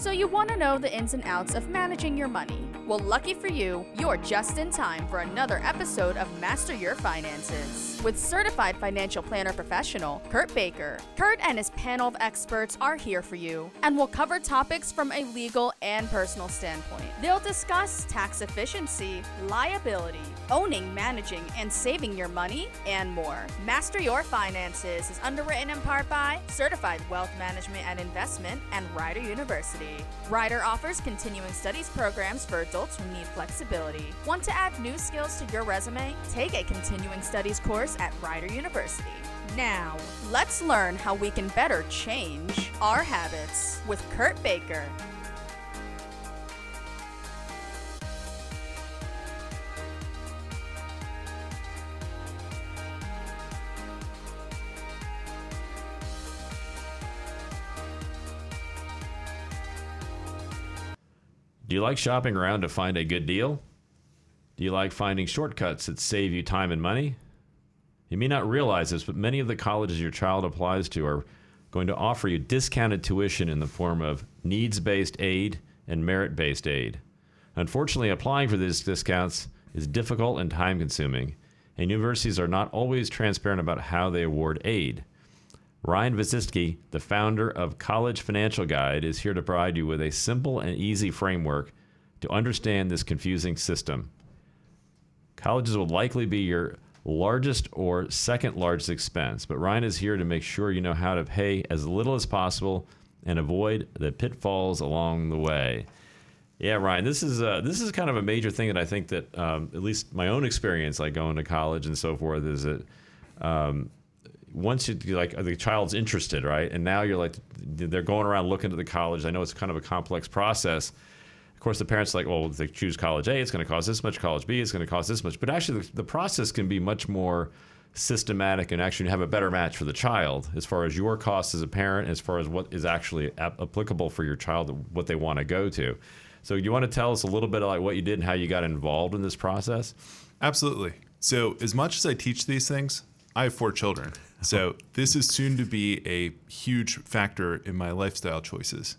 So you want to know the ins and outs of managing your money. Well, lucky for you, you're just in time for another episode of Master Your Finances with certified financial planner professional Kurt Baker. Kurt and his panel of experts are here for you and will cover topics from a legal and personal standpoint. They'll discuss tax efficiency, liability, owning, managing, and saving your money, and more. Master Your Finances is underwritten in part by Certified Wealth Management and Investment and Rider University. Rider offers continuing studies programs for adults who need flexibility. Want to add new skills to your resume? Take a continuing studies course at Rider University. Now, let's learn how we can better change our habits with Kurt Baker. Do you like shopping around to find a good deal? Do you like finding shortcuts that save you time and money? You may not realize this, but many of the colleges your child applies to are going to offer you discounted tuition in the form of needs based aid and merit based aid. Unfortunately, applying for these discounts is difficult and time consuming, and universities are not always transparent about how they award aid. Ryan Wisniewski, the founder of College Financial Guide, is here to provide you with a simple and easy framework to understand this confusing system. Colleges will likely be your largest or second largest expense, but Ryan is here to make sure you know how to pay as little as possible and avoid the pitfalls along the way. Yeah, Ryan, this is uh, this is kind of a major thing that I think that um, at least my own experience, like going to college and so forth, is that um, once you like the child's interested, right, and now you're like they're going around looking at the college. I know it's kind of a complex process. Of course, the parents are like, well, if they choose college A, it's going to cost this much. College B, it's going to cost this much. But actually, the, the process can be much more systematic and actually have a better match for the child as far as your costs as a parent, as far as what is actually ap- applicable for your child, what they want to go to. So, you want to tell us a little bit of like what you did and how you got involved in this process? Absolutely. So, as much as I teach these things, I have four children. So, this is soon to be a huge factor in my lifestyle choices.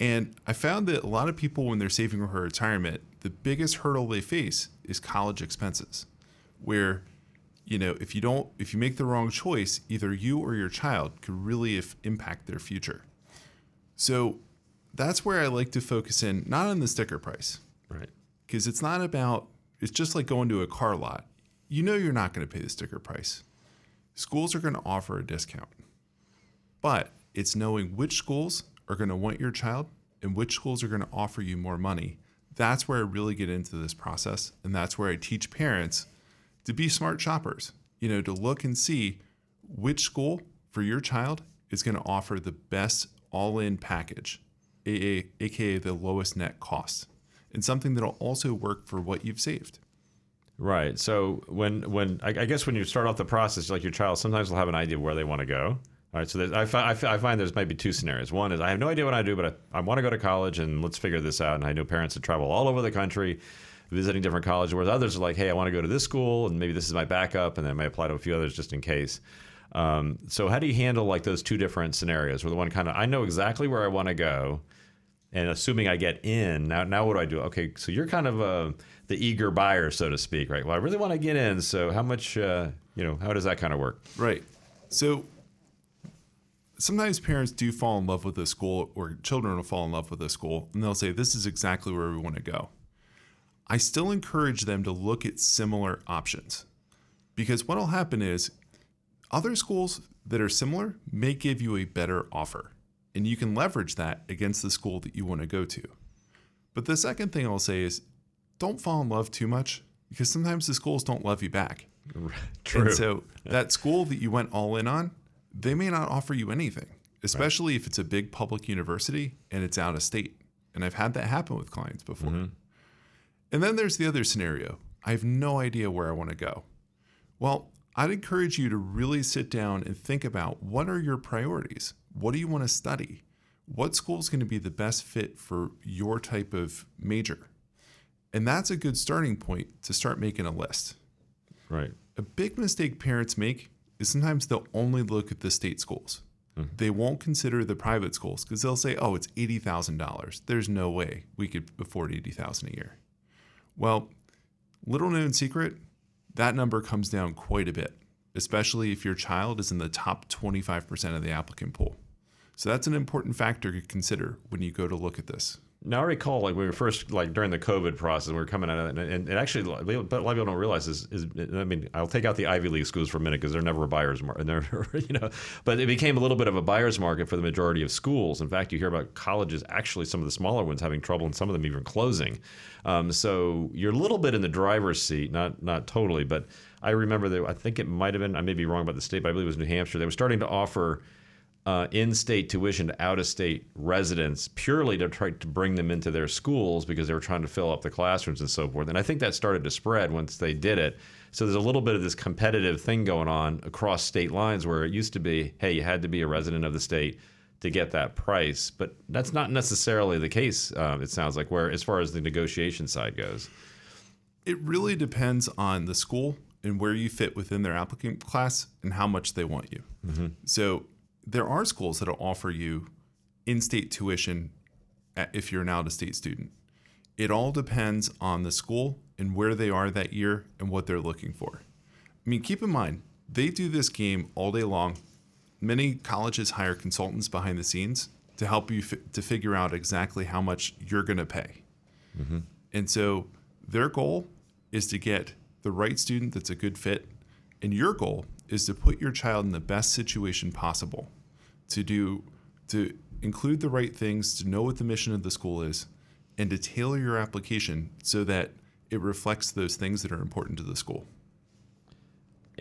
And I found that a lot of people, when they're saving for retirement, the biggest hurdle they face is college expenses, where you know if you don't if you make the wrong choice either you or your child could really if, impact their future. So that's where i like to focus in not on the sticker price. Right. because it's not about it's just like going to a car lot. You know you're not going to pay the sticker price. Schools are going to offer a discount. But it's knowing which schools are going to want your child and which schools are going to offer you more money that's where i really get into this process and that's where i teach parents to be smart shoppers you know to look and see which school for your child is going to offer the best all-in package aka, the lowest net cost and something that'll also work for what you've saved Right. So when when I guess when you start off the process, like your child, sometimes will have an idea of where they want to go. All right. So I, fi- I, fi- I find there's maybe two scenarios. One is I have no idea what I do, but I, I want to go to college and let's figure this out. And I know parents that travel all over the country visiting different colleges, whereas others are like, hey, I want to go to this school and maybe this is my backup, and then I may apply to a few others just in case. Um, so how do you handle like those two different scenarios where the one kind of I know exactly where I want to go, and assuming I get in, now now what do I do? Okay, so you're kind of uh, the eager buyer, so to speak, right? Well, I really want to get in, so how much, uh, you know, how does that kind of work? Right. So sometimes parents do fall in love with a school, or children will fall in love with a school, and they'll say, This is exactly where we want to go. I still encourage them to look at similar options because what will happen is other schools that are similar may give you a better offer, and you can leverage that against the school that you want to go to. But the second thing I'll say is don't fall in love too much because sometimes the schools don't love you back. True. And so that school that you went all in on, they may not offer you anything, especially if it's a big public university and it's out of state. And I've had that happen with clients before. Mm-hmm. And then there's the other scenario. I have no idea where I want to go. Well, I'd encourage you to really sit down and think about what are your priorities? What do you want to study? What school is going to be the best fit for your type of major? And that's a good starting point to start making a list. right. A big mistake parents make is sometimes they'll only look at the state schools. Hmm. They won't consider the private schools because they'll say, "Oh, it's eighty thousand dollars. There's no way we could afford eighty thousand a year." Well, little known secret, that number comes down quite a bit, especially if your child is in the top twenty-five percent of the applicant pool. So that's an important factor to consider when you go to look at this. Now I recall, like when we were first, like during the COVID process, we were coming out, of it, and, and actually, but a lot of people don't realize this is. I mean, I'll take out the Ivy League schools for a minute because they're never a buyer's market, and you know, but it became a little bit of a buyer's market for the majority of schools. In fact, you hear about colleges, actually, some of the smaller ones having trouble, and some of them even closing. Um, so you're a little bit in the driver's seat, not not totally, but I remember that I think it might have been, I may be wrong about the state, but I believe it was New Hampshire. They were starting to offer uh, in-state tuition to out-of-state residents purely to try to bring them into their schools because they were trying to fill up the classrooms and so forth. And I think that started to spread once they did it. So there's a little bit of this competitive thing going on across state lines where it used to be, hey, you had to be a resident of the state to get that price, but that's not necessarily the case. Um, it sounds like where as far as the negotiation side goes. It really depends on the school and where you fit within their applicant class and how much they want you. Mm-hmm. So there are schools that'll offer you in-state tuition if you're an out-of-state student. It all depends on the school and where they are that year and what they're looking for. I mean, keep in mind, they do this game all day long. Many colleges hire consultants behind the scenes to help you to figure out exactly how much you're going to pay. Mm-hmm. And so their goal is to get the right student that's a good fit. And your goal is to put your child in the best situation possible, to do to include the right things, to know what the mission of the school is, and to tailor your application so that it reflects those things that are important to the school.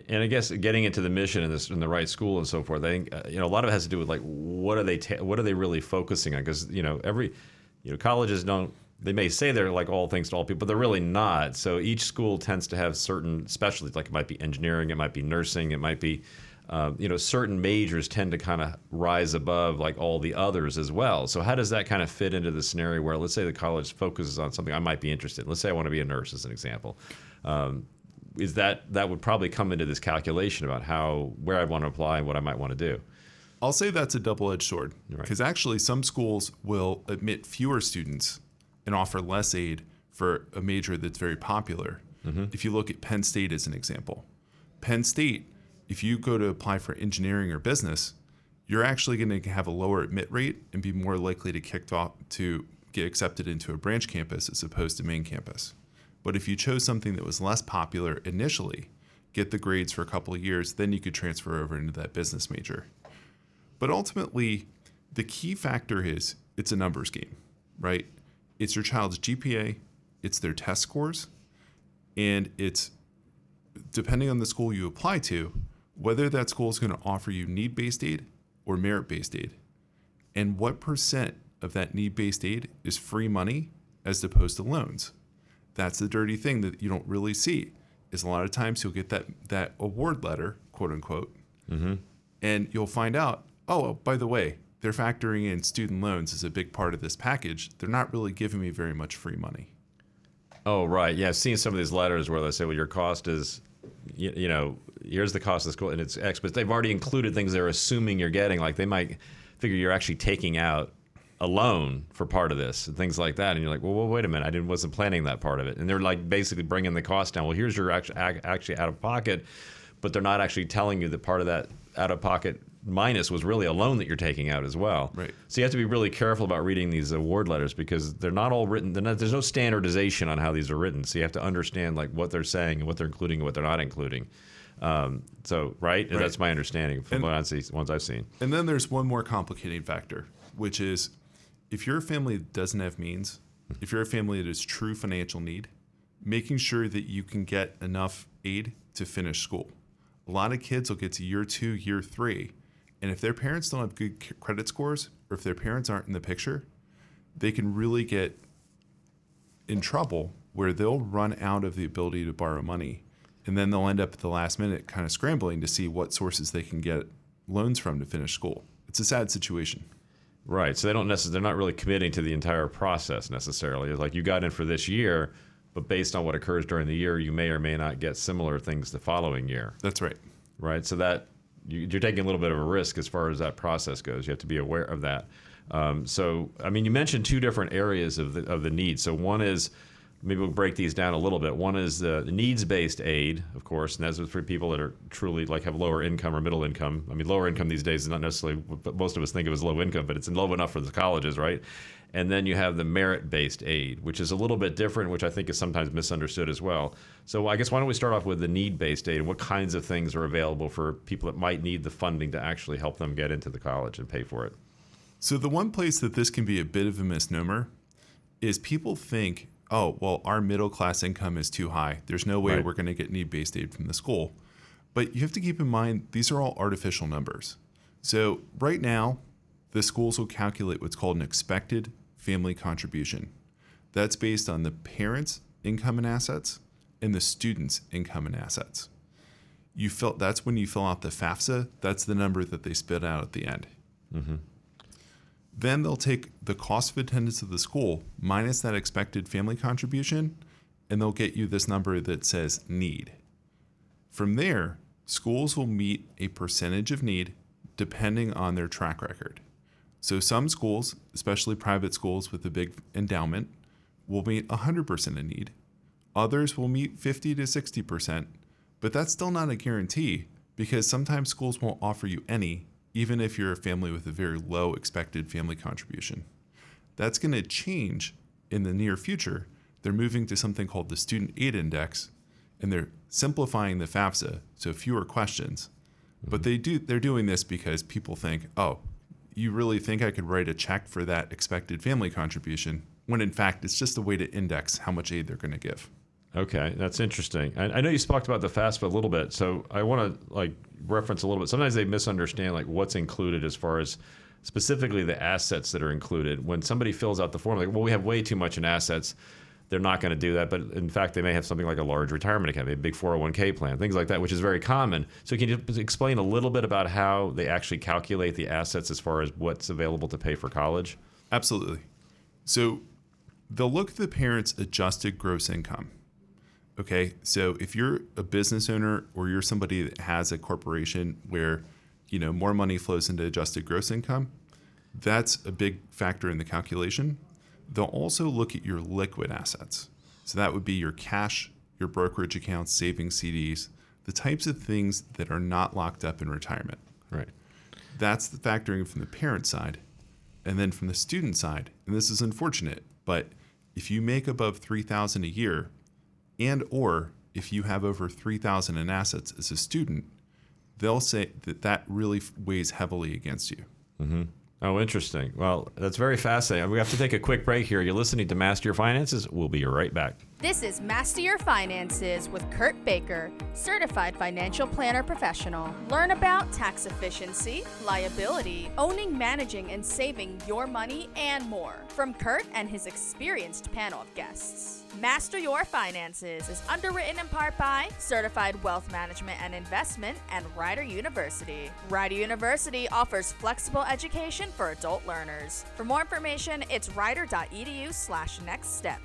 And I guess getting into the mission and this, in the right school and so forth, I think uh, you know a lot of it has to do with like what are they ta- what are they really focusing on? Because you know every you know colleges don't they may say they're like all things to all people, but they're really not. So each school tends to have certain specialties, like it might be engineering, it might be nursing, it might be, uh, you know, certain majors tend to kind of rise above like all the others as well. So how does that kind of fit into the scenario where, let's say, the college focuses on something I might be interested in? Let's say I want to be a nurse, as an example. Um, is that that would probably come into this calculation about how where I want to apply and what I might want to do? I'll say that's a double-edged sword because right. actually some schools will admit fewer students and offer less aid for a major that's very popular. Mm-hmm. If you look at Penn State as an example, Penn State, if you go to apply for engineering or business, you're actually going to have a lower admit rate and be more likely to kick off to get accepted into a branch campus as opposed to main campus. But if you chose something that was less popular initially, get the grades for a couple of years, then you could transfer over into that business major. But ultimately, the key factor is it's a numbers game, right? it's your child's GPA, it's their test scores, and it's depending on the school you apply to, whether that school is going to offer you need based aid or merit based aid, and what percent of that need based aid is free money as opposed to loans. That's the dirty thing that you don't really see. Is a lot of times you'll get that that award letter, quote unquote, mm-hmm. and you'll find out, oh, by the way, they're factoring in student loans as a big part of this package. They're not really giving me very much free money. Oh, right. Yeah, I've seen some of these letters where they say, well, your cost is, you, you know, here's the cost of the school, and it's X, but they've already included things they're assuming you're getting. Like they might figure you're actually taking out a loan for part of this and things like that. And you're like, well, well wait a minute, I didn't wasn't planning that part of it. And they're like basically bringing the cost down. Well, here's your actually, actually out of pocket, but they're not actually telling you that part of that out of pocket minus was really a loan that you're taking out as well. Right. So you have to be really careful about reading these award letters because they're not all written. Not, there's no standardization on how these are written. So you have to understand like what they're saying and what they're including and what they're not including. Um, so right? right, that's my understanding from and, what I see, ones I've seen. And then there's one more complicating factor, which is if you're family doesn't have means, if you're a family that is true financial need, making sure that you can get enough aid to finish school. A lot of kids will get to year two, year three, and if their parents don't have good credit scores, or if their parents aren't in the picture, they can really get in trouble where they'll run out of the ability to borrow money. And then they'll end up at the last minute kind of scrambling to see what sources they can get loans from to finish school. It's a sad situation. Right. So they don't necessarily, they're not really committing to the entire process necessarily. It's like you got in for this year, but based on what occurs during the year, you may or may not get similar things the following year. That's right. Right. So that you, you're taking a little bit of a risk as far as that process goes. You have to be aware of that. Um, so, I mean, you mentioned two different areas of the of the need. So one is maybe we'll break these down a little bit. One is the needs-based aid, of course, and that's for people that are truly like have lower income or middle income. I mean, lower income these days is not necessarily what most of us think of as low income, but it's low enough for the colleges, right? And then you have the merit-based aid, which is a little bit different, which I think is sometimes misunderstood as well. So I guess why don't we start off with the need-based aid and what kinds of things are available for people that might need the funding to actually help them get into the college and pay for it? So the one place that this can be a bit of a misnomer is people think oh, well, our middle class income is too high. There's no way Right. we're going to get need based aid from the school. But you have to keep in mind, these are all artificial numbers. So, right now, the schools will calculate what's called an expected family contribution. That's based on the parents' income and assets and the students' income and assets. You fill, that's when you fill out the FAFSA, that's the number that they spit out at the end. Mm-hmm. Then they'll take the cost of attendance of the school minus that expected family contribution, and they'll get you this number that says need. From there, schools will meet a percentage of need depending on their track record. So some schools, especially private schools with a big endowment, will meet 100% of need. Others will meet 50 to 60%, but that's still not a guarantee because sometimes schools won't offer you any, even if you're a family with a very low expected family contribution. That's going to change in the near future. They're moving to something called the Student Aid Index, and they're simplifying the FAFSA, so fewer questions. But mm-hmm. they do they're doing this because people think, oh, you really think I could write a check for that expected family contribution? When in fact, it's just a way to index how much aid they're going to give. Okay, that's interesting. I, I know you spoke about the FAFSA a little bit, so I want to like reference a little bit. Sometimes they misunderstand like what's included as far as specifically the assets that are included. When somebody fills out the form, like, well, we have way too much in assets. They're not going to do that, but in fact, they may have something like a large retirement account, a big 401k plan, things like that, which is very common. So, can you explain a little bit about how they actually calculate the assets as far as what's available to pay for college? Absolutely. So they'll look at the parents' adjusted gross income. Okay, so if you're a business owner or you're somebody that has a corporation where you know more money flows into adjusted gross income, that's a big factor in the calculation. They'll also look at your liquid assets. So that would be your cash, your brokerage accounts, savings CDs, the types of things that are not locked up in retirement. Right. That's the factoring from the parent side. And then from the student side, and this is unfortunate, but if you make above 3000 a year and or if you have over 3000 in assets as a student, they'll say that that really weighs heavily against you. Mm-hmm. Oh, interesting. Well, that's very fascinating. We have to take a quick break here. You're listening to Master Your Finances. We'll be right back. This is Master Your Finances with Kurt Baker, certified financial planner professional. Learn about tax efficiency, liability, owning, managing, and saving your money, and more from Kurt and his experienced panel of guests. Master Your Finances is underwritten in part by Certified Wealth Management and Investment and Rider University. Rider University offers flexible education for adult learners. For more information, it's rider.edu slash next step.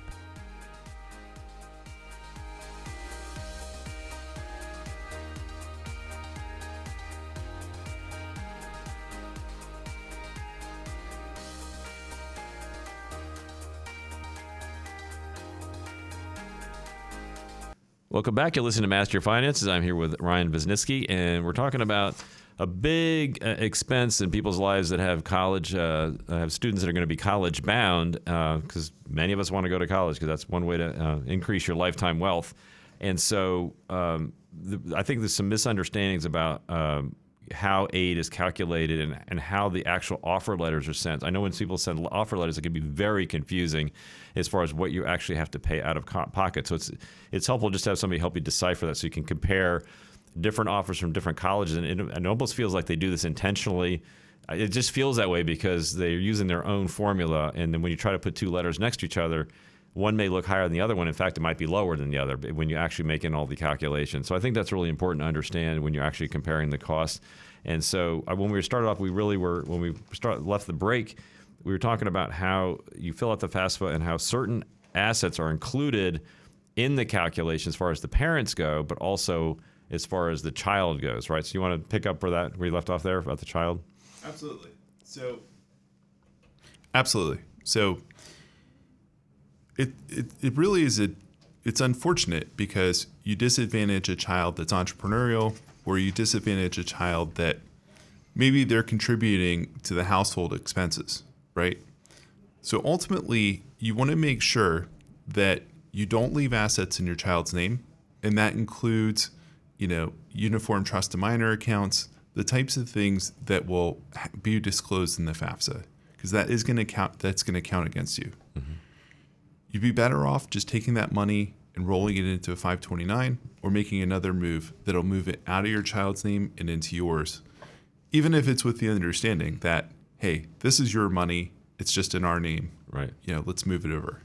Welcome back. You're listening to Master Your Finances. I'm here with Ryan Wisniewski, and we're talking about a big uh, expense in people's lives that have college, uh, have students that are going to be college bound, because many of us want to go to college because that's one way to uh, increase your lifetime wealth. And so um, the, I think there's some misunderstandings about um, how aid is calculated and, and how the actual offer letters are sent. I know when people send offer letters, it can be very confusing as far as what you actually have to pay out of pocket. So it's it's helpful just to have somebody help you decipher that so you can compare different offers from different colleges. And it, it almost feels like they do this intentionally. It just feels that way because they're using their own formula. And then when you try to put two letters next to each other, one may look higher than the other one. In fact, it might be lower than the other when you actually make in all the calculations. So I think that's really important to understand when you're actually comparing the costs. And so uh, when we started off, we really were when we start left the break, we were talking about how you fill out the FAFSA and how certain assets are included in the calculation as far as the parents go, but also as far as the child goes, right? So you want to pick up where that where you left off there about the child? Absolutely. So, absolutely. So, it, it, it really is a, it's unfortunate because you disadvantage a child that's entrepreneurial or you disadvantage a child that maybe they're contributing to the household expenses, right? So ultimately, you want to make sure that you don't leave assets in your child's name, and that includes, you know, uniform trust to minor accounts, the types of things that will be disclosed in the FAFSA, because that is going to count. That's going to count against you. Mm-hmm. You'd be better off just taking that money and rolling it into a 529, or making another move that'll move it out of your child's name and into yours, even if it's with the understanding that, hey, this is your money. It's just in our name. Right. You know, let's move it over.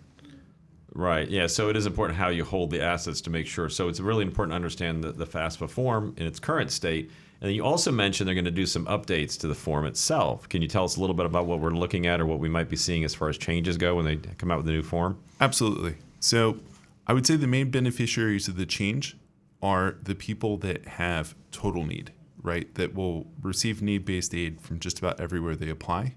Right. Yeah. So it is important how you hold the assets to make sure. So it's really important to understand the, the FAFSA form in its current state. And you also mentioned they're going to do some updates to the form itself. Can you tell us a little bit about what we're looking at or what we might be seeing as far as changes go when they come out with the new form? Absolutely. So I would say the main beneficiaries of the change are the people that have total need, right? That will receive need based aid from just about everywhere they apply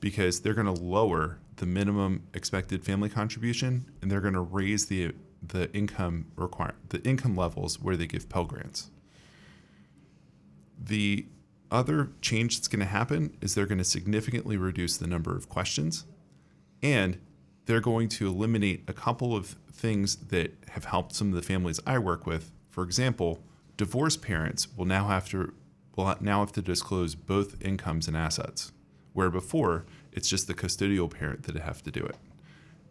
because they're going to lower the minimum expected family contribution and they're going to raise the the income require the income levels where they give Pell grants. The other change that's going to happen is they're going to significantly reduce the number of questions and they're going to eliminate a couple of things that have helped some of the families I work with. For example, divorced parents will now have to will now have to disclose both incomes and assets, where before it's just the custodial parent that have to do it.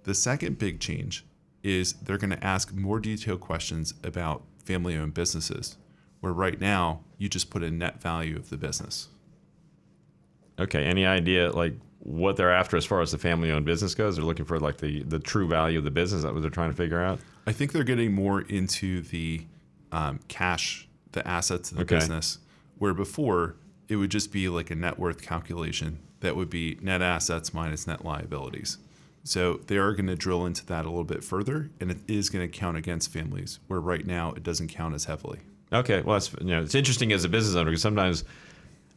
The second big change is they're going to ask more detailed questions about family owned businesses, where right now you just put a net value of the business. Okay. Any idea like what they're after as far as the family owned business goes? They're looking for like the, the true value of the business. Is that what they're trying to figure out? I think they're getting more into the um, cash, the assets of the okay. business, where before it would just be like a net worth calculation that would be net assets minus net liabilities. So they are going to drill into that a little bit further, and it is going to count against families, where right now it doesn't count as heavily. Okay, well, that's you know, it's interesting as a business owner because sometimes,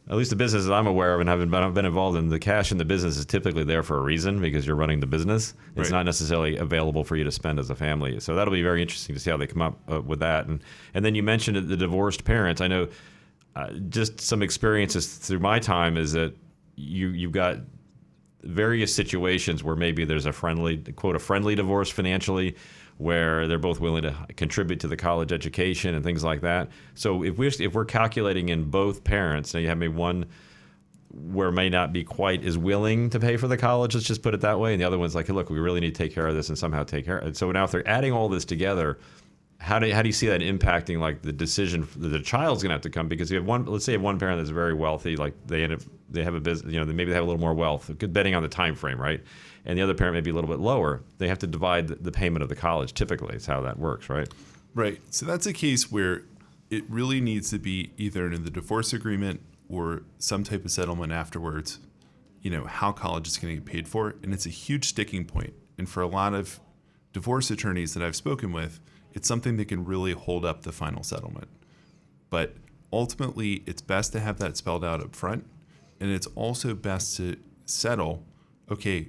at least the businesses I'm aware of and haven't been, been involved in, the cash in the business is typically there for a reason because you're running the business. It's right. not necessarily available for you to spend as a family. So that'll be very interesting to see how they come up uh, with that. And and then you mentioned the divorced parents. I know uh, just some experiences through my time is that you you've got various situations where maybe there's a friendly quote a friendly divorce financially where they're both willing to contribute to the college education and things like that. So if we if we're calculating in both parents, now you have maybe one where may not be quite as willing to pay for the college, let's just put it that way, and the other one's like, hey, look, we really need to take care of this and somehow take care of it. So now if they're adding all this together, how do, how do you see that impacting like the decision that the child's going to have to come because you have one let's say you have one parent that's very wealthy like they end up they have a business you know maybe they have a little more wealth good betting on the time frame right and the other parent may be a little bit lower they have to divide the payment of the college typically is how that works right right so that's a case where it really needs to be either in the divorce agreement or some type of settlement afterwards you know how college is going to get paid for and it's a huge sticking point. point and for a lot of divorce attorneys that i've spoken with it's something that can really hold up the final settlement. But ultimately, it's best to have that spelled out up front. And it's also best to settle okay,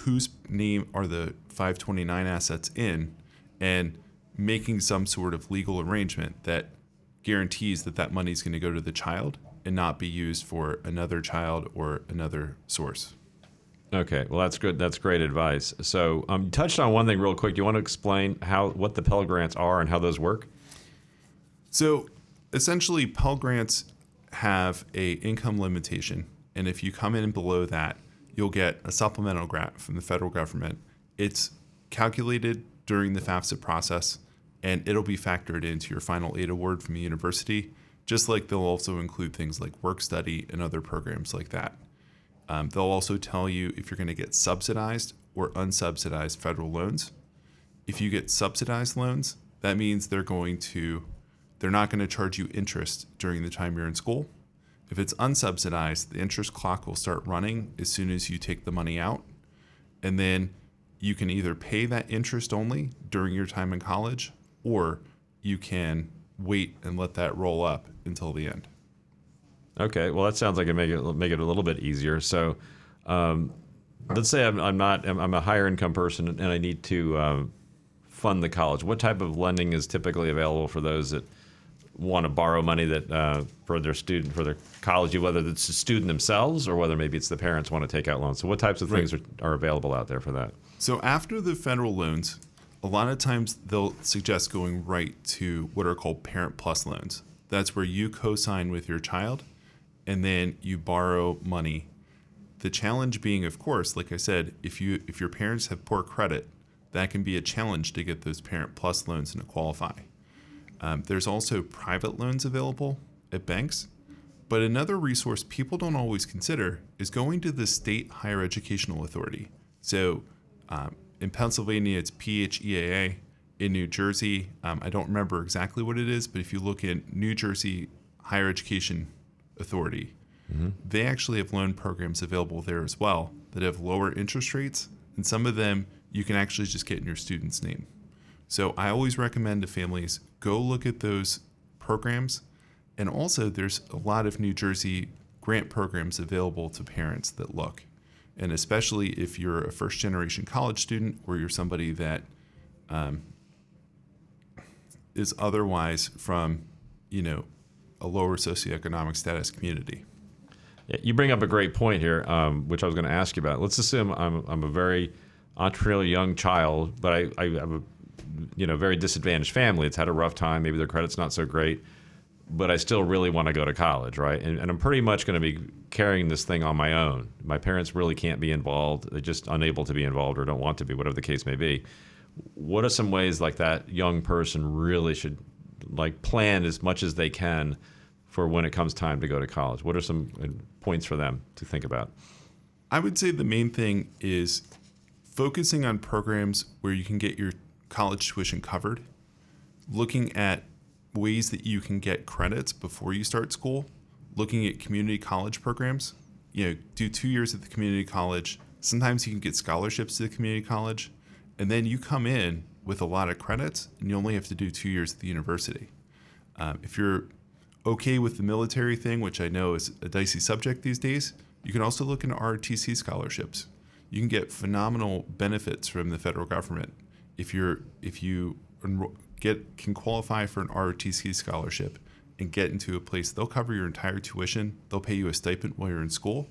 whose name are the 529 assets in, and making some sort of legal arrangement that guarantees that that money is going to go to the child and not be used for another child or another source. Okay, well that's good. That's great advice. So, um, you touched on one thing real quick. Do you want to explain how what the Pell Grants are and how those work? So, essentially, Pell Grants have a income limitation, and if you come in below that, you'll get a supplemental grant from the federal government. It's calculated during the FAFSA process, and it'll be factored into your final aid award from the university. Just like they'll also include things like work study and other programs like that. Um, they'll also tell you if you're going to get subsidized or unsubsidized federal loans. If you get subsidized loans, that means they're going to they're not going to charge you interest during the time you're in school. If it's unsubsidized, the interest clock will start running as soon as you take the money out. And then you can either pay that interest only during your time in college or you can wait and let that roll up until the end. Okay, well that sounds like it make it make it a little bit easier. So, um, let's say I'm, I'm not I'm, a higher income person and I need to um, fund the college. What type of lending is typically available for those that want to borrow money that uh, for their student for their college, whether it's the student themselves or whether maybe it's the parents want to take out loans. So, what types of things are, are available out there for that? So after the federal loans, a lot of times they'll suggest going right to what are called parent plus loans. That's where you co-sign with your child and then you borrow money. The challenge being of course, like I said, if you if your parents have poor credit, that can be a challenge to get those parent plus loans and to qualify. Um, there's also private loans available at banks. But another resource people don't always consider is going to the state higher educational authority. So um, in Pennsylvania, it's PHEAA. In New Jersey, um, I don't remember exactly what it is, but if you look at New Jersey Higher Education Authority, mm-hmm. they actually have loan programs available there as well that have lower interest rates. And some of them you can actually just get in your student's name. So I always recommend to families go look at those programs. And also, there's a lot of New Jersey grant programs available to parents that look. And especially if you're a first generation college student or you're somebody that um, is otherwise from, you know, a lower socioeconomic status community. You bring up a great point here, um, which I was going to ask you about. Let's assume I'm, I'm a very entrepreneurial young child, but I, I have a you know very disadvantaged family. It's had a rough time. Maybe their credit's not so great, but I still really want to go to college, right? And, and I'm pretty much going to be carrying this thing on my own. My parents really can't be involved. They're just unable to be involved or don't want to be, whatever the case may be. What are some ways like that young person really should like plan as much as they can for when it comes time to go to college? What are some uh, points for them to think about? I would say the main thing is focusing on programs where you can get your college tuition covered, looking at ways that you can get credits before you start school, looking at community college programs. You know, do two years at the community college. Sometimes you can get scholarships to the community college, and then you come in with a lot of credits, and you only have to do two years at the university. Um, if you're okay with the military thing, which I know is a dicey subject these days, you can also look into ROTC scholarships. You can get phenomenal benefits from the federal government if you're if you get can qualify for an ROTC scholarship and get into a place, they'll cover your entire tuition. They'll pay you a stipend while you're in school,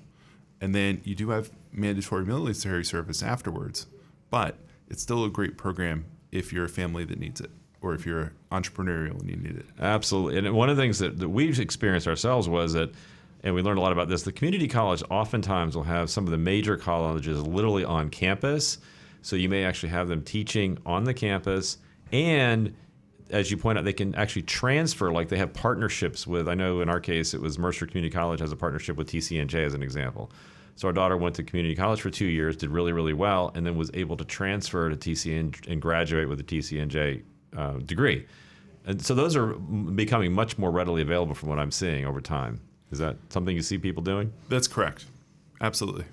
and then you do have mandatory military service afterwards. But it's still a great program if you're a family that needs it or if you're entrepreneurial and you need it. Absolutely. And one of the things that, that we've experienced ourselves was that, and we learned a lot about this, the community college oftentimes will have some of the major colleges literally on campus. So you may actually have them teaching on the campus and as you point out, they can actually transfer. Like they have partnerships with. I know in our case, it was Mercer Community College has a partnership with TCNJ as an example. So our daughter went to community college for two years, did really really well, and then was able to transfer to TCN and graduate with a TCNJ uh, degree. And so those are becoming much more readily available from what I'm seeing over time. Is that something you see people doing? That's correct. Absolutely.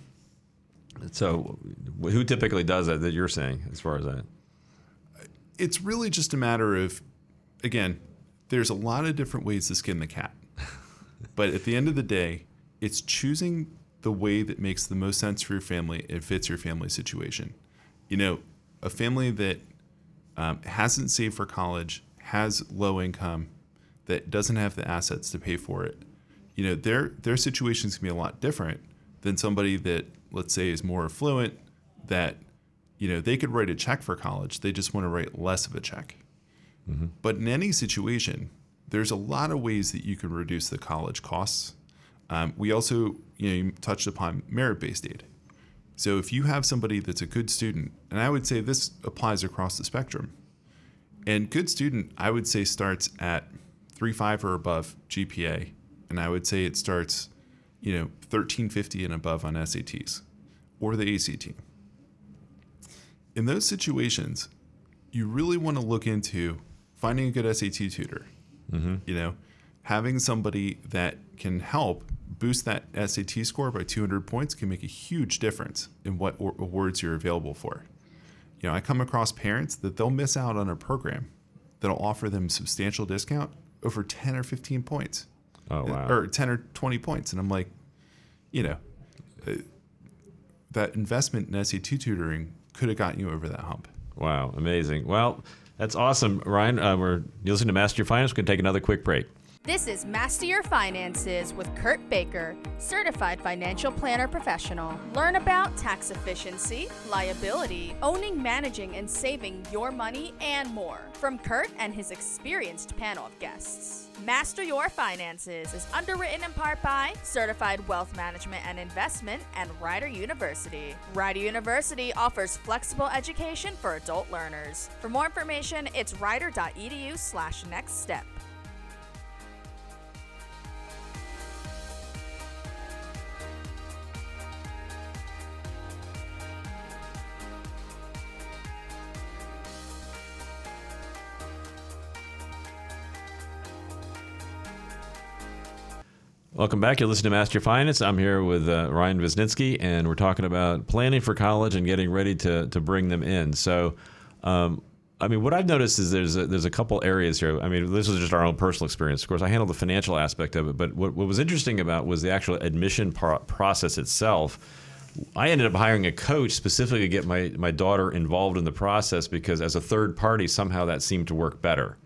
So, who typically does that that you're saying as far as that? It's really just a matter of, again, there's a lot of different ways to skin the cat. but at the end of the day, it's choosing the way that makes the most sense for your family and fits your family situation. You know, a family that um, hasn't saved for college, has low income, that doesn't have the assets to pay for it, you know, their their situations can be a lot different than somebody that let's say is more affluent that you know they could write a check for college. They just want to write less of a check. Mm-hmm. but in any situation there's a lot of ways that you can reduce the college costs. Um, we also you know you touched upon merit-based aid. So if you have somebody that's a good student and i would say this applies across the spectrum and good student i would say starts at 3.5 or above gpa and i would say it starts you know 1350 and above on sats or the ACT. In those situations, you really want to look into finding a good SAT tutor. Mm-hmm. You know, having somebody that can help boost that SAT score by 200 points can make a huge difference in what awards you're available for. You know, I come across parents that they'll miss out on a program that'll offer them substantial discount over 10 or 15 points. Oh wow. Or 10 or 20 points. And I'm like, you know, uh, that investment in SAT tutoring could have gotten you over that hump. Wow, amazing. Well, that's awesome, Ryan. Uh, we're you're listening to Master Your Finance. We're going to take another quick break. This is Master Your Finances with Kurt Baker, certified financial planner professional. Learn about tax efficiency, liability, owning, managing, and saving your money, and more from Kurt and his experienced panel of guests. Master Your Finances is underwritten in part by Certified Wealth Management and Investment and Rider University. Rider University offers flexible education for adult learners. For more information, it's rider.edu slash next step. Welcome back. You're listening to Master Finance. I'm here with uh, Ryan Wisniewski, and we're talking about planning for college and getting ready to to bring them in. So, um, I mean, what I've noticed is there's a, there's a couple areas here. I mean, this is just our own personal experience. Of course, I handled the financial aspect of it, but what, what was interesting about was the actual admission pro- process itself. I ended up hiring a coach specifically to get my my daughter involved in the process because as a third party, somehow that seemed to work better,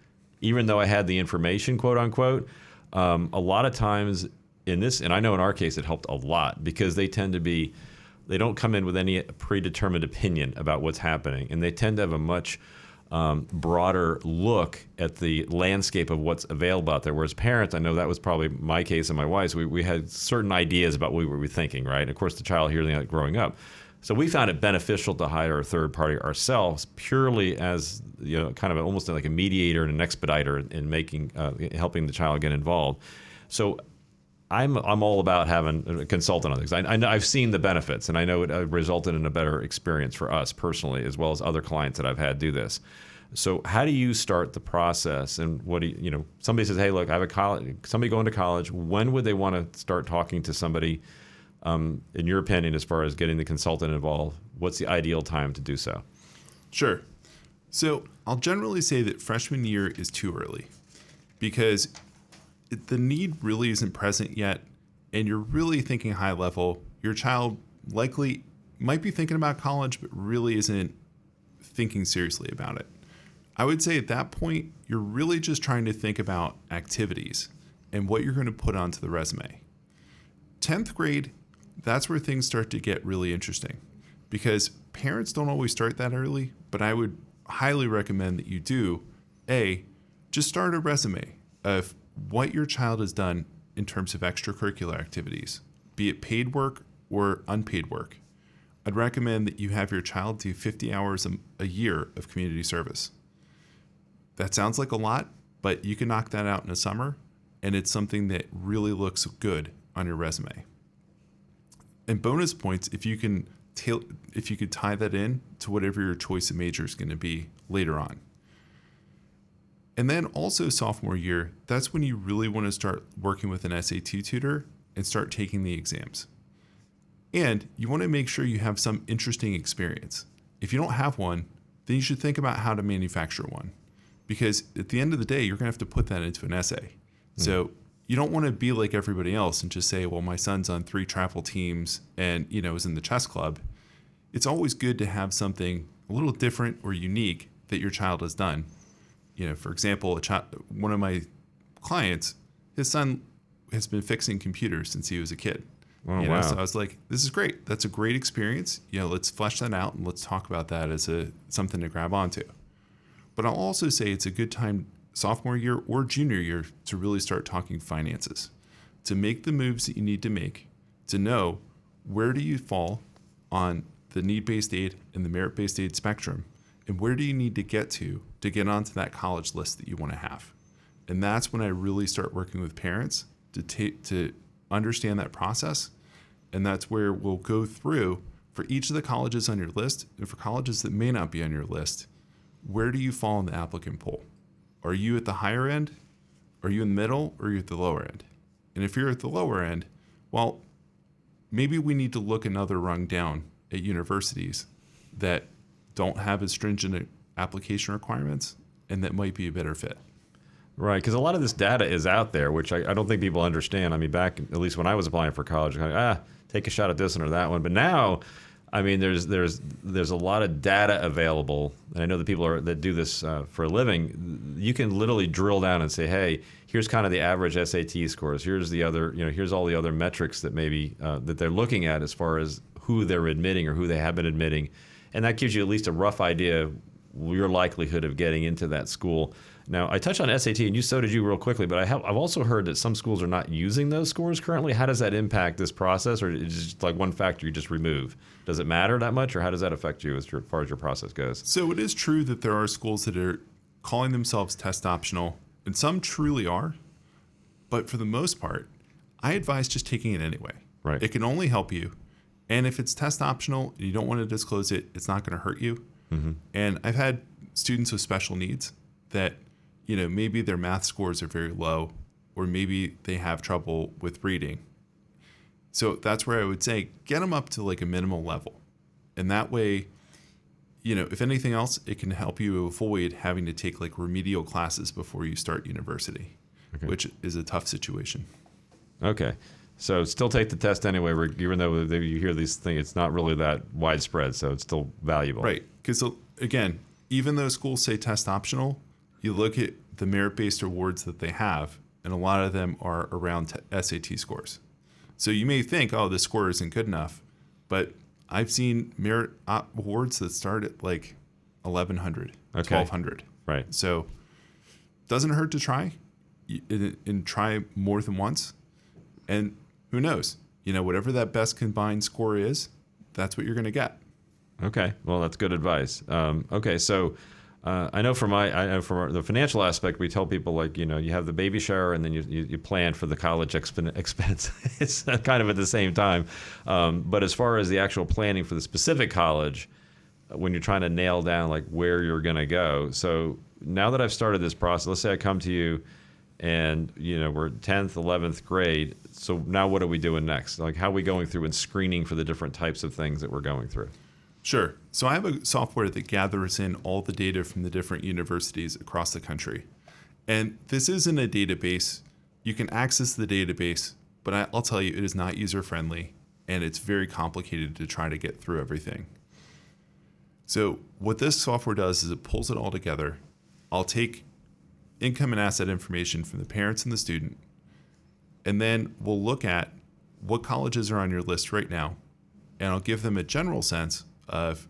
even though I had the information, quote unquote. Um, a lot of times in this, and I know in our case it helped a lot because they tend to be, they don't come in with any predetermined opinion about what's happening, and they tend to have a much um, broader look at the landscape of what's available out there. Whereas parents, I know that was probably my case and my wife's. We, we had certain ideas about what we were thinking, right? And of course, the child hearing that growing up. So we found it beneficial to hire a third party ourselves, purely as you know, kind of almost like a mediator and an expediter in making, uh, helping the child get involved. So I'm I'm all about having a consultant on things. I, I have seen the benefits, and I know it uh, resulted in a better experience for us personally, as well as other clients that I've had do this. So, how do you start the process? And what do you, you know? Somebody says, "Hey, look, I have a college. Somebody going to college. When would they want to start talking to somebody?" Um, in your opinion, as far as getting the consultant involved, what's the ideal time to do so? Sure. So, I'll generally say that freshman year is too early because the need really isn't present yet, and you're really thinking high level, your child likely might be thinking about college, but really isn't thinking seriously about it. I would say at that point, you're really just trying to think about activities and what you're going to put onto the resume. 10th grade, that's where things start to get really interesting because parents don't always start that early, but I would highly recommend that you do. A, just start a resume of what your child has done in terms of extracurricular activities, be it paid work or unpaid work. I'd recommend that you have your child do 50 hours a, year of community service. That sounds like a lot, but you can knock that out in a summer, and it's something that really looks good on your resume. And bonus points if you can if you could tie that in to whatever your choice of major is going to be later on. And then also sophomore year, that's when you really want to start working with an SAT tutor and start taking the exams. And you want to make sure you have some interesting experience. If you don't have one, then you should think about how to manufacture one. Because at the end of the day, you're going to have to put that into an essay. Mm. So you don't want to be like everybody else and just say, well, my son's on three travel teams and, you know, is in the chess club. It's always good to have something a little different or unique that your child has done you know, for example, a child, one of my clients, his son has been fixing computers since he was a kid. Oh, you know, wow. So I was like, this is great. That's a great experience. You know, let's flesh that out and let's talk about that as a something to grab onto. But I'll also say it's a good time sophomore year or junior year to really start talking finances, to make the moves that you need to make, to know where do you fall on the need-based aid and the merit-based aid spectrum and where do you need to get to to get onto that college list that you want to have? And that's when i really start working with parents to take to understand that process. And that's where we'll go through for each of the colleges on your list and for colleges that may not be on your list where do you fall in the applicant pool? Are you at the higher end? Are you in the middle or are you at the lower end? And if you're at the lower end well maybe we need to look another rung down at universities that don't have as stringent application requirements, and that might be a better fit. Right, because a lot of this data is out there, which I, I don't think people understand. I mean, back at least when I was applying for college, kind of, ah, take a shot at this one or that one. But now, I mean, there's there's there's a lot of data available, and I know the people are, that do this uh, for a living. You can literally drill down and say, hey, here's kind of the average SAT scores. Here's the other, you know, here's all the other metrics that maybe uh, that they're looking at as far as who they're admitting or who they have been admitting, and that gives you at least a rough idea of your likelihood of getting into that school. Now, I touched on SAT, and you so did you real quickly, but I have I've also heard that some schools are not using those scores currently. How does that impact this process, or is it just like one factor you just remove? Does it matter that much, or how does that affect you as far as your process goes? So it is true that there are schools that are calling themselves test optional, and some truly are. But for the most part, I advise just taking it anyway. Right. It can only help you. And if it's test optional, and you don't want to disclose it, it's not going to hurt you. Mm-hmm. And I've had students with special needs that, you know, maybe their math scores are very low, or maybe they have trouble with reading. So that's where I would say get them up to like a minimal level. And that way, you know, if anything else, it can help you avoid having to take like remedial classes before you start university, which is a tough situation. Okay. So still take the test anyway, even though you hear these things, it's not really that widespread, so it's still valuable. Right. Because again, even though schools say test optional, you look at the merit based awards that they have, and a lot of them are around t- SAT scores. So you may think, oh, this score isn't good enough, but I've seen merit awards that start at like 1100, Okay. 1200. Right. So doesn't hurt to try and, and try more than once. And who knows? You know, whatever that best combined score is, that's what you're going to get. Okay. Well, that's good advice. Um, okay. So uh, I know from my, I know from the financial aspect, we tell people like, you know, you have the baby shower and then you, you, you plan for the college expen- expense. it's kind of at the same time. Um, but as far as the actual planning for the specific college, when you're trying to nail down like where you're going to go. So now that I've started this process, let's say I come to you and you know we're 10th 11th grade so now what are we doing next like how are we going through and screening for the different types of things that we're going through Sure. So I have a software that gathers in all the data from the different universities across the country. And this isn't a database. You can access the database, but I, I'll tell you, it is not user friendly and it's very complicated to try to get through everything. So, what this software does is it pulls it all together. I'll take income and asset information from the parents and the student, and then we'll look at what colleges are on your list right now and I'll give them a general sense of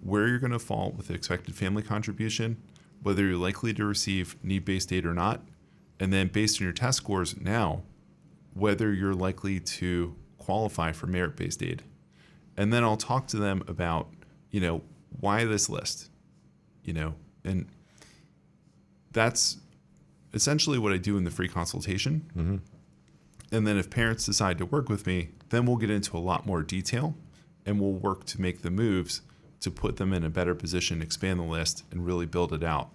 where you're going to fall with the expected family contribution, whether you're likely to receive need based aid or not, and then based on your test scores now, whether you're likely to qualify for merit based aid. And then I'll talk to them about, you know, why this list, you know, and that's essentially what I do in the free consultation. Mm-hmm. And then if parents decide to work with me, then we'll get into a lot more detail and we'll work to make the moves to put them in a better position, expand the list, and really build it out.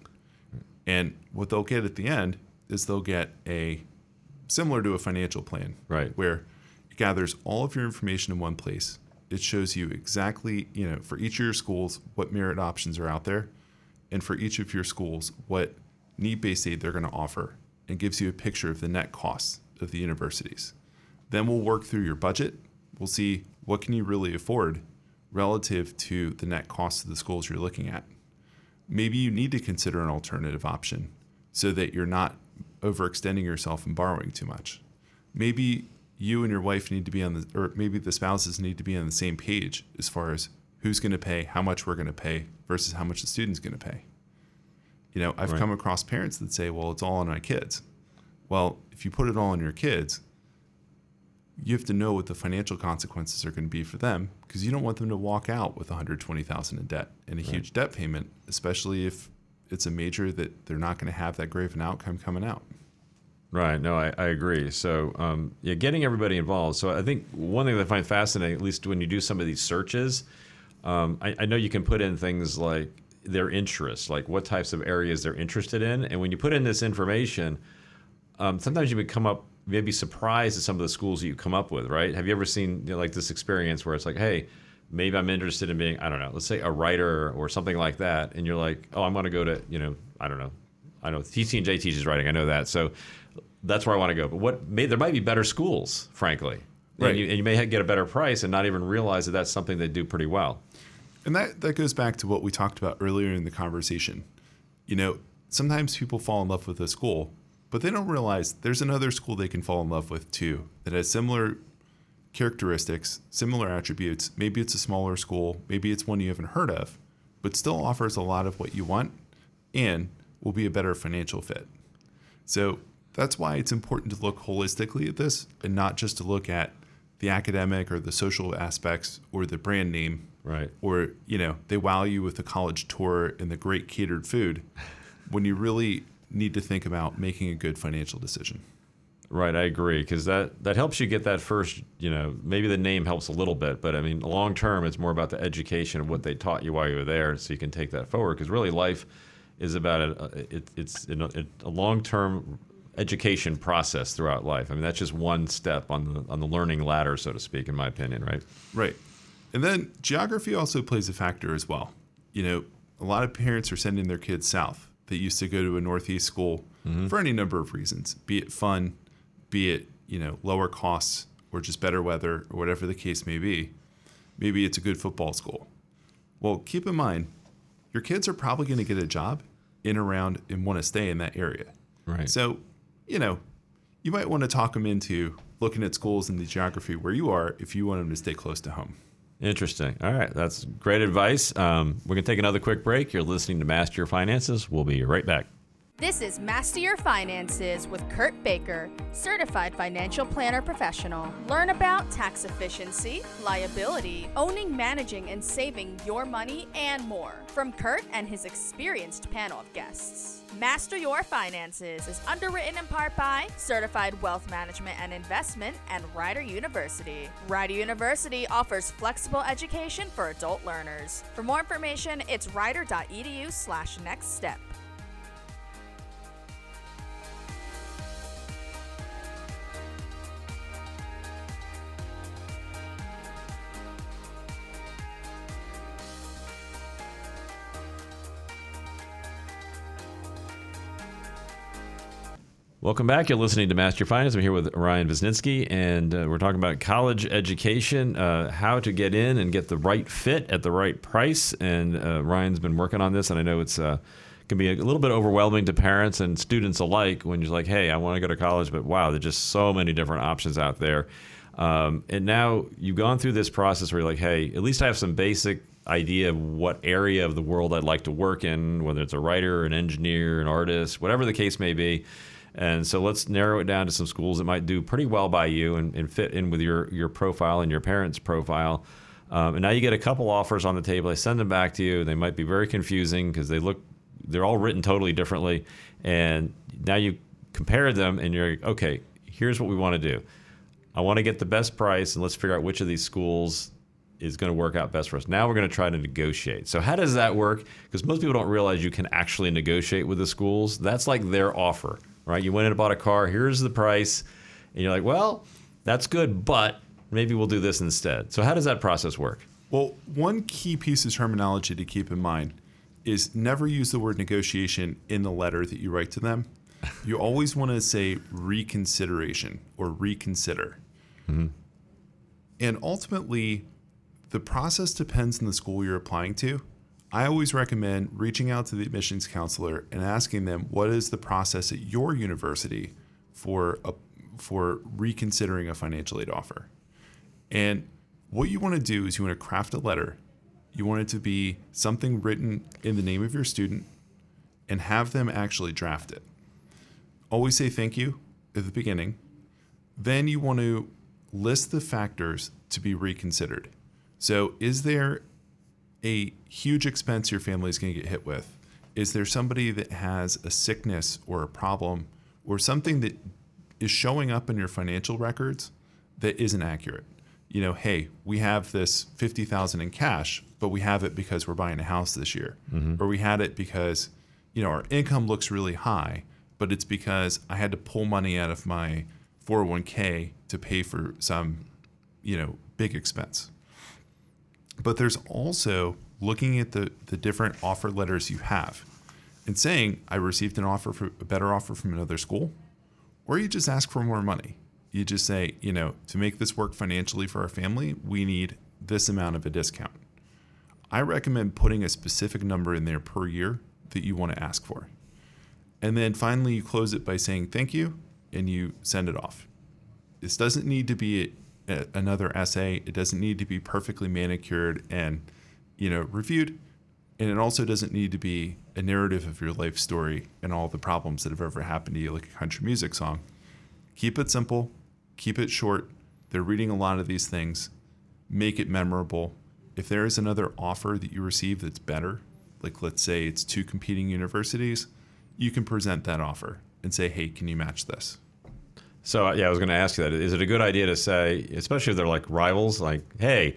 And what they'll get at the end is they'll get a similar to a financial plan, Right. Where it gathers all of your information in one place. It shows you exactly, you know, for each of your schools, what merit options are out there, and for each of your schools, what need based aid they're going to offer, and gives you a picture of the net costs of the universities. Then we'll work through your budget. We'll see what can you really afford relative to the net cost of the schools you're looking at. Maybe you need to consider an alternative option so that you're not overextending yourself and borrowing too much. Maybe you and your wife need to be on the, or maybe the spouses need to be on the same page as far as who's going to pay, how much we're going to pay versus how much the student's going to pay. You know, I've Right. come across parents that say, well, it's all on my kids. Well, if you put it all on your kids, you have to know what the financial consequences are going to be for them because you don't want them to walk out with 120,000 in debt and a huge debt payment, especially if it's a major that they're not going to have that grave an outcome coming out. Right. No, I, I agree. So, um, yeah, getting everybody involved. So, I think one thing that I find fascinating, at least when you do some of these searches, um, I, I know you can put in things like their interests, like what types of areas they're interested in. And when you put in this information, um, sometimes you would come up, maybe surprised at some of the schools that you come up with, right? Have you ever seen you know, like this experience where it's like, hey, maybe I'm interested in being, I don't know, let's say a writer or something like that. And you're like, oh, I'm going to go to, you know, I don't know, I know TCNJ teaches writing. I know that. So that's where I want to go. But what may, there might be better schools, frankly. Right. And you, and you may get a better price and not even realize that that's something they do pretty well. And that, that goes back to what we talked about earlier in the conversation. You know, sometimes people fall in love with a school, but they don't realize there's another school they can fall in love with too that has similar characteristics, similar attributes. Maybe it's a smaller school, maybe it's one you haven't heard of, but still offers a lot of what you want and will be a better financial fit. So that's why it's important to look holistically at this and not just to look at the academic or the social aspects or the brand name Right. or you know they wow you with the college tour and the great catered food when you really need to think about making a good financial decision Right, I agree because that that helps you get that first. You know, maybe the name helps a little bit, but I mean, long term, it's more about the education of what they taught you while you were there, so you can take that forward. Because really, life is about a, it, it's a, a long term education process throughout life. I mean, that's just one step on the on the learning ladder, so to speak, in my opinion. Right. right and then geography also plays a factor as well you know a lot of parents are sending their kids south that used to go to a northeast school mm-hmm. for any number of reasons be it fun be it you know lower costs or just better weather or whatever the case may be maybe it's a good football school. Well keep in mind your kids are probably going to get a job in around and want to stay in that area. Right. so you know you might want to talk them into looking at schools in the geography where you are if you want them to stay close to home Interesting. All right, that's great advice. Um, we're gonna take another quick break. You're listening to Master Your Finances. We'll be right back. This is Master Your Finances with Kurt Baker, certified financial planner professional. Learn about tax efficiency, liability, owning, managing, and saving your money, and more from Kurt and his experienced panel of guests. Master Your Finances is underwritten in part by Certified Wealth Management and Investment and Rider University. Rider University offers flexible education for adult learners. For more information, it's rider.edu slash next step. Welcome back. You're listening to Master Finance. I'm here with Ryan Wisniewski, and uh, we're talking about college education, uh, how to get in and get the right fit at the right price. And uh, Ryan's been working on this, and I know it's uh, can be a little bit overwhelming to parents and students alike when you're like, "Hey, I want to go to college, but wow, there's just so many different options out there." Um, and now you've gone through this process where you're like, "Hey, at least I have some basic idea of what area of the world I'd like to work in, whether it's a writer, an engineer, an artist, whatever the case may be." And so let's narrow it down to some schools that might do pretty well by you and, and fit in with your, your profile and your parents' profile. Um, and now you get a couple offers on the table. They send them back to you. They might be very confusing because they look, they're all written totally differently. And now you compare them and you're like, okay, here's what we want to do. I want to get the best price and let's figure out which of these schools is going to work out best for us. Now we're going to try to negotiate. So how does that work? Because most people don't realize you can actually negotiate with the schools. That's like their offer, right? You went in and bought a car. Here's the price, and you're like, well, that's good, but maybe we'll do this instead. So how does that process work? Well, one key piece of terminology to keep in mind is never use the word negotiation in the letter that you write to them. You always want to say reconsideration or reconsider. Mm-hmm. And ultimately, the process depends on the school you're applying to. I always recommend reaching out to the admissions counselor and asking them what is the process at your university for a, for reconsidering a financial aid offer. And what you want to do is you want to craft a letter. You want it to be something written in the name of your student and have them actually draft it. Always say thank you at the beginning. Then you want to list the factors to be reconsidered. So, is there a huge expense your family is going to get hit with? Is there somebody that has a sickness or a problem or something that is showing up in your financial records that isn't accurate? You know, hey, we have this 50,000 in cash, but we have it because we're buying a house this year. Mm-hmm. Or we had it because, you know, our income looks really high, but it's because I had to pull money out of my 401k to pay for some, you know, big expense. But there's also looking at the, the different offer letters you have. and saying, I received an offer for a better offer from another school, or you just ask for more money. You just say, you know, to make this work financially for our family, we need this amount of a discount. I recommend putting a specific number in there per year that you want to ask for. And then finally, you close it by saying thank you and you send it off. This doesn't need to be another essay. It doesn't need to be perfectly manicured and, you know, reviewed. And it also doesn't need to be a narrative of your life story and all the problems that have ever happened to you, like a country music song. Keep it simple, keep it short. They're reading a lot of these things. Make it memorable. If there is another offer that you receive that's better, like let's say it's two competing universities, you can present that offer and say, hey, can you match this? So, uh, yeah, I was going to ask you that. Is it a good idea to say, especially if they're like rivals, like, hey,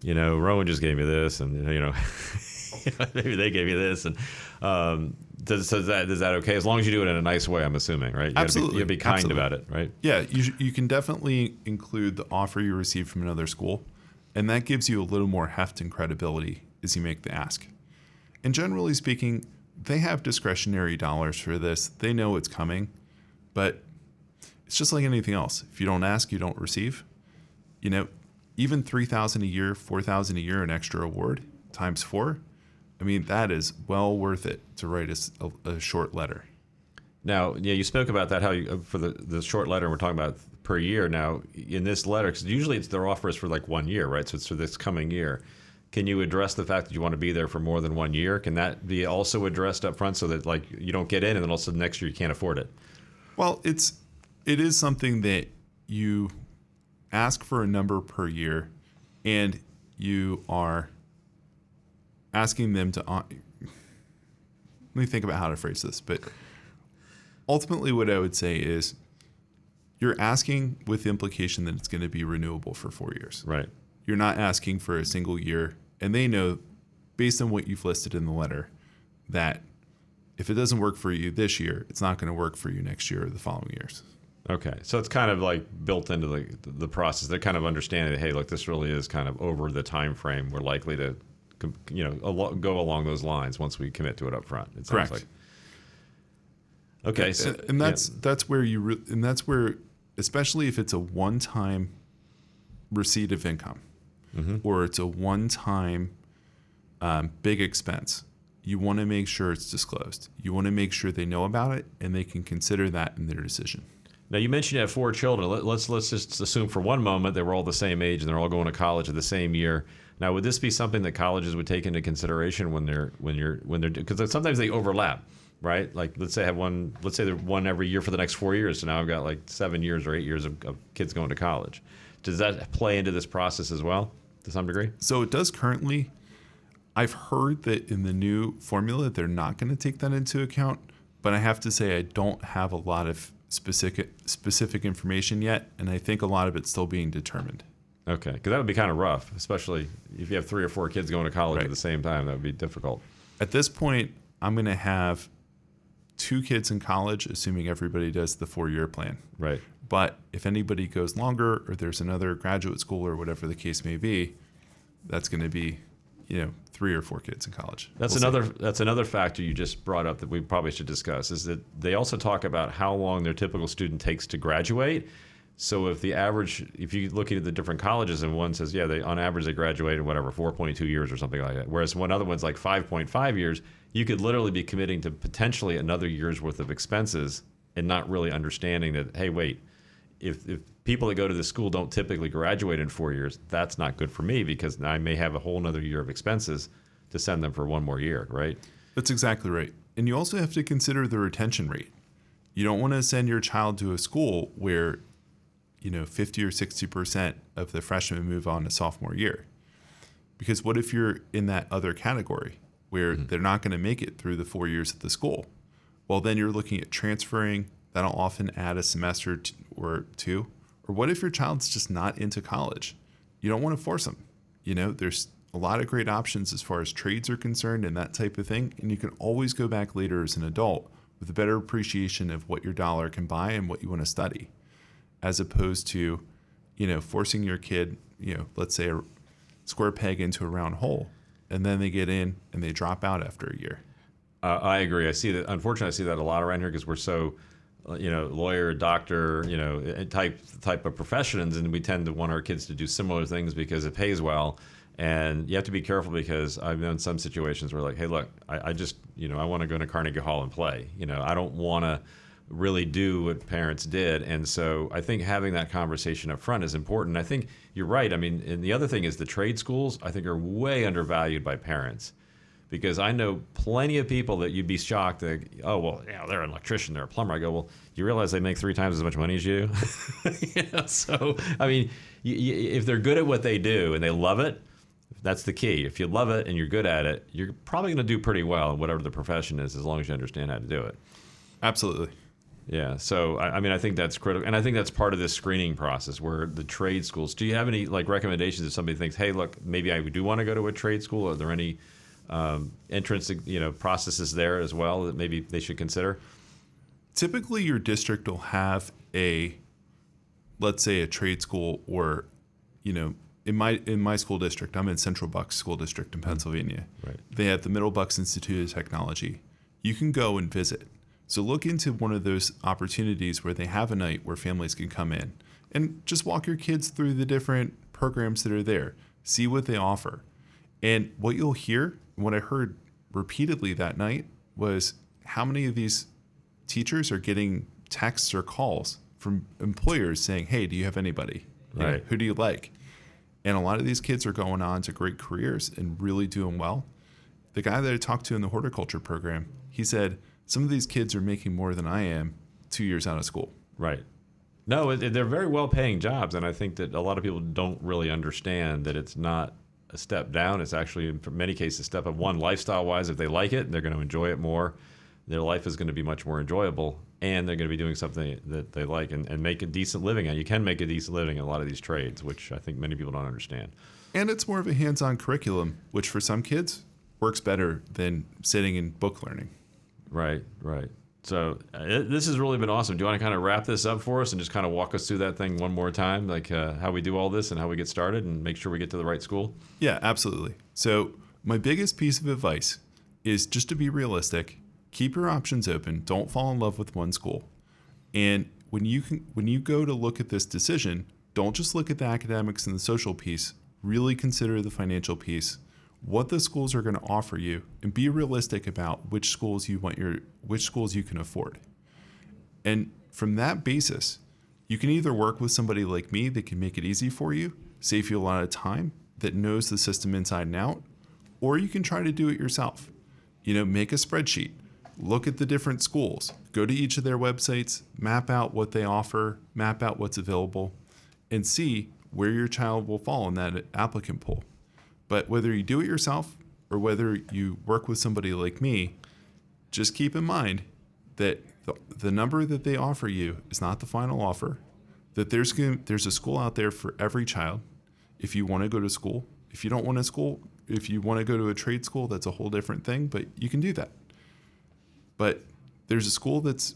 you know, Rowan just gave me this, and, you know, maybe they gave you this, and um, does, does that is that okay? As long as you do it in a nice way, I'm assuming, right? You Absolutely, gotta be, you gotta be kind Absolutely. about it, right? Yeah, you, sh- you can definitely include the offer you received from another school, and that gives you a little more heft and credibility as you make the ask. And generally speaking, they have discretionary dollars for this. They know it's coming, but it's just like anything else. If you don't ask, you don't receive. You know, even 3000 a year, 4000 a year an extra award times 4, I mean, that is well worth it to write a short letter. Now, yeah, you spoke about that how you, uh, for the the short letter we're talking about per year. Now, in this letter, because usually it's their offer is for like one year, right? So it's for this coming year. Can you address the fact that you want to be there for more than one year? Can that be also addressed up front so that like you don't get in and then all of a sudden next year you can't afford it? Well, it's it is something that you ask for a number per year, and you are asking them to. Let me think about how to phrase this, but ultimately, what I would say is, you're asking with the implication that it's going to be renewable for four years. Right. You're not asking for a single year, and they know, based on what you've listed in the letter, that if it doesn't work for you this year, it's not going to work for you next year or the following years. Okay, so it's kind of like built into the the process. They're kind of understanding that hey, look, this really is kind of over the time frame. We're likely to, you know, go along those lines once we commit to it up front. It Correct. like. Okay, so and, that's that's where you re- and that's where especially if it's a one-time receipt of income or it's a one-time um, big expense you want to make sure it's disclosed you want to make sure they know about it and they can consider that in their decision Now you mentioned you have four children. Let, let's let's just assume for one moment they were all the same age and they're all going to college at the same year. Now, would this be something that colleges would take into consideration when they're when you're when they're because sometimes they overlap, right? Like let's say I have one, let's say they're one every year for the next four years. So now I've got like seven years or eight years of, of kids going to college. Does that play into this process as well to some degree? so it does currently i've heard that in the new formula they're not going to take that into account but i have to say i don't have a lot of specific specific information yet and i think a lot of it's still being determined Okay, because that would be kind of rough, especially if you have three or four kids going to college at the same time. That would be difficult. At this point, I'm going to have two kids in college, assuming everybody does the four year plan. Right. But if anybody goes longer or there's another graduate school or whatever the case may be, that's going to be, you know, three or four kids in college. That's We'll see. another that's another factor you just brought up that we probably should discuss is that they also talk about how long their typical student takes to graduate. So if the average, if you look at the different colleges and one says, yeah, they on average they graduate in whatever 4.2 years or something like that, whereas one other one's like 5.5 years, you could literally be committing to potentially another year's worth of expenses and not really understanding that, hey, wait, if, if people that go to this school don't typically graduate in four years, that's not good for me because I may have a whole another year of expenses to send them for one more year, right? That's exactly right. And you also have to consider the retention rate. You don't want to send your child to a school where, you know, 50 or 60% of the freshmen move on to sophomore year. Because what if you're in that other category where mm-hmm. they're not going to make it through the four years at the school? Well, then you're looking at transferring. That'll often add a semester t- or two. Or what if your child's just not into college? You don't want to force them. You know, there's a lot of great options as far as trades are concerned and that type of thing. And you can always go back later as an adult with a better appreciation of what your dollar can buy and what you want to study, as opposed to, you know, forcing your kid, you know, let's say a square peg into a round hole, and then they get in and they drop out after a year. Uh, I agree. I see that. Unfortunately, I see that a lot around here because we're so, you know, lawyer, doctor, you know, uh, type type of professions, and we tend to want our kids to do similar things because it pays well. And you have to be careful because I've known some situations where, like, hey, look, I, I just, you know, I want to go to Carnegie Hall and play. You know, I don't want to really do what parents did. And so I think having that conversation up front is important. I think you're right. I mean, and the other thing is the trade schools, I think, are way undervalued by parents because I know plenty of people that you'd be shocked that, oh, well, yeah, they're an electrician, they're a plumber. I go, well, you realize they make three times as much money as you? you know, so, I mean, you, you, if they're good at what they do and they love it, that's the key. If you love it and you're good at it, you're probably going to do pretty well in whatever the profession is, as long as you understand how to do it. Absolutely. Yeah. So I, I, mean, I think that's critical, and I think that's part of this screening process where the trade schools. Do you have any like recommendations if somebody thinks, hey, look, maybe I do want to go to a trade school? Are there any um, entrance, you know, processes there as well that maybe they should consider? Typically, your district will have a, let's say, a trade school, or, you know, in my in my school district, I'm in Central Bucks School District in Pennsylvania. Right. They have the Middle Bucks Institute of Technology. You can go and visit so look into one of those opportunities where they have a night where families can come in and just walk your kids through the different programs that are there. See what they offer. And what you'll hear, what I heard repeatedly that night was how many of these teachers are getting texts or calls from employers saying, "Hey, do you have anybody? You know, who do you like?" And a lot of these kids are going on to great careers and really doing well. The guy that I talked to in the horticulture program, he said, some of these kids are making more than I am two years out of school. Right. No, they're very well paying jobs, and I think that a lot of people don't really understand that it's not a step down. It's actually, in many cases, a step up. One, lifestyle wise, if they like it, they're going to enjoy it more. Their life is going to be much more enjoyable, and they're going to be doing something that they like and, and make a decent living. And you can make a decent living in a lot of these trades, which I think many people don't understand. And it's more of a hands on curriculum, which for some kids works better than sitting in book learning. Right, right. So uh, this has really been awesome. Do you want to kind of wrap this up for us and just kind of walk us through that thing one more time, like uh, how we do all this and how we get started and make sure we get to the right school? Yeah, absolutely. So, my biggest piece of advice is just to be realistic. Keep your options open. Don't fall in love with one school. And when you can when you go to look at this decision, don't just look at the academics and the social piece. Really consider the financial piece, what the schools are going to offer you, and be realistic about which schools you want your which schools you can afford. And from that basis, you can either work with somebody like me that can make it easy for you, save you a lot of time, that knows the system inside and out, or you can try to do it yourself. You know, make a spreadsheet, look at the different schools, go to each of their websites, map out what they offer, map out what's available, and see where your child will fall in that applicant pool. But whether you do it yourself or whether you work with somebody like me, just keep in mind that the, the number that they offer you is not the final offer. That there's there's a school out there for every child. If you want to go to school, if you don't want to school, if you want to go to a trade school, that's a whole different thing. But you can do that. But there's a school that's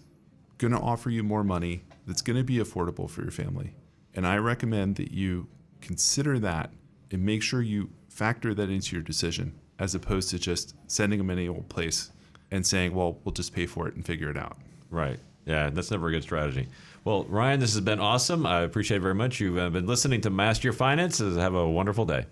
going to offer you more money, that's going to be affordable for your family, and I recommend that you consider that and make sure you factor that into your decision, as opposed to just sending them any old place and saying, "Well, we'll just pay for it and figure it out." Right. Yeah, that's never a good strategy. Well, Ryan, this has been awesome. I appreciate it very much. You've uh, been listening to Master Your Finances. Have a wonderful day.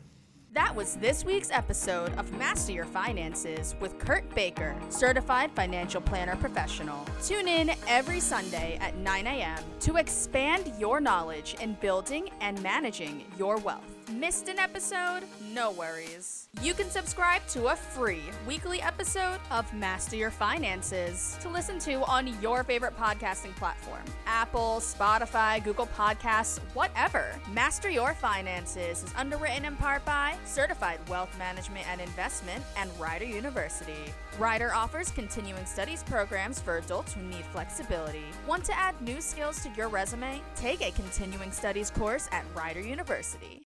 That was this week's episode of Master Your Finances with Kurt Baker, certified financial planner professional. Tune in every Sunday at 9 a.m. to expand your knowledge in building and managing your wealth. Missed an episode? No worries. You can subscribe to a free weekly episode of Master Your Finances to listen to on your favorite podcasting platform Apple, Spotify, Google Podcasts, whatever. Master Your Finances is underwritten in part by Certified Wealth Management and Investment and Rider University. Rider offers continuing studies programs for adults who need flexibility. Want to add new skills to your resume? Take a continuing studies course at Rider University.